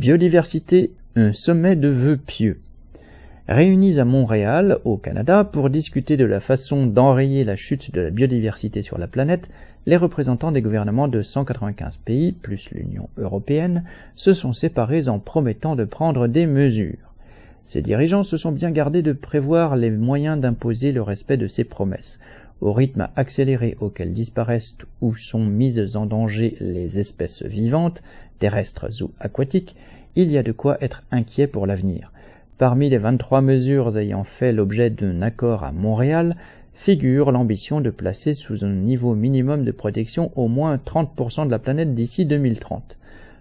Biodiversité, un sommet de vœux pieux. Réunis à Montréal, au Canada, pour discuter de la façon d'enrayer la chute de la biodiversité sur la planète, les représentants des gouvernements de 195 pays, plus l'Union européenne, se sont séparés en promettant de prendre des mesures. Ces dirigeants se sont bien gardés de prévoir les moyens d'imposer le respect de ces promesses. Au rythme accéléré auquel disparaissent ou sont mises en danger les espèces vivantes, terrestres ou aquatiques, il y a de quoi être inquiet pour l'avenir. Parmi les 23 mesures ayant fait l'objet d'un accord à Montréal, figure l'ambition de placer sous un niveau minimum de protection au moins 30% de la planète d'ici 2030.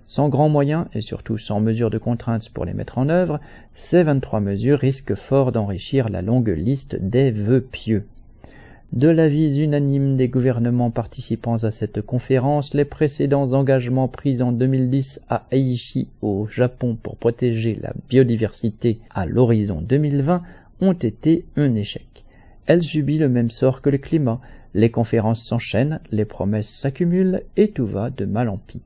Sans grands moyens et surtout sans mesures de contraintes pour les mettre en œuvre, ces 23 mesures risquent fort d'enrichir la longue liste des vœux pieux. De l'avis unanime des gouvernements participants à cette conférence, les précédents engagements pris en 2010 à Aichi au Japon pour protéger la biodiversité à l'horizon 2020 ont été un échec. Elle subit le même sort que le climat. Les conférences s'enchaînent, les promesses s'accumulent et tout va de mal en pis.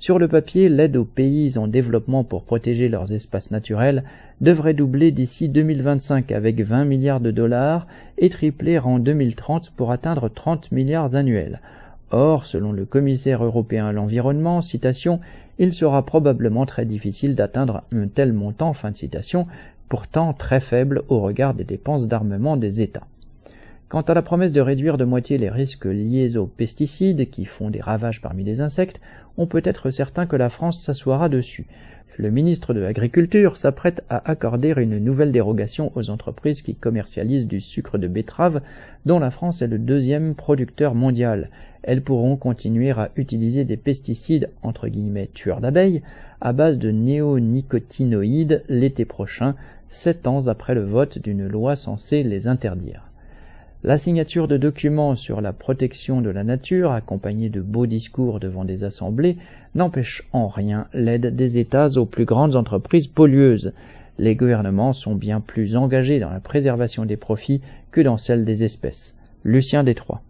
Sur le papier, l'aide aux pays en développement pour protéger leurs espaces naturels devrait doubler d'ici 2025 avec 20 milliards de dollars et tripler en 2030 pour atteindre 30 milliards annuels. Or, selon le commissaire européen à l'environnement, citation, il sera probablement très difficile d'atteindre un tel montant, fin de citation, pourtant très faible au regard des dépenses d'armement des États. Quant à la promesse de réduire de moitié les risques liés aux pesticides qui font des ravages parmi les insectes, on peut être certain que la France s'assoira dessus. Le ministre de l'Agriculture s'apprête à accorder une nouvelle dérogation aux entreprises qui commercialisent du sucre de betterave, dont la France est le deuxième producteur mondial. Elles pourront continuer à utiliser des pesticides entre guillemets tueurs d'abeilles à base de néonicotinoïdes l'été prochain, sept ans après le vote d'une loi censée les interdire. La signature de documents sur la protection de la nature, accompagnée de beaux discours devant des assemblées, n'empêche en rien l'aide des États aux plus grandes entreprises pollueuses. Les gouvernements sont bien plus engagés dans la préservation des profits que dans celle des espèces. Lucien Détroit.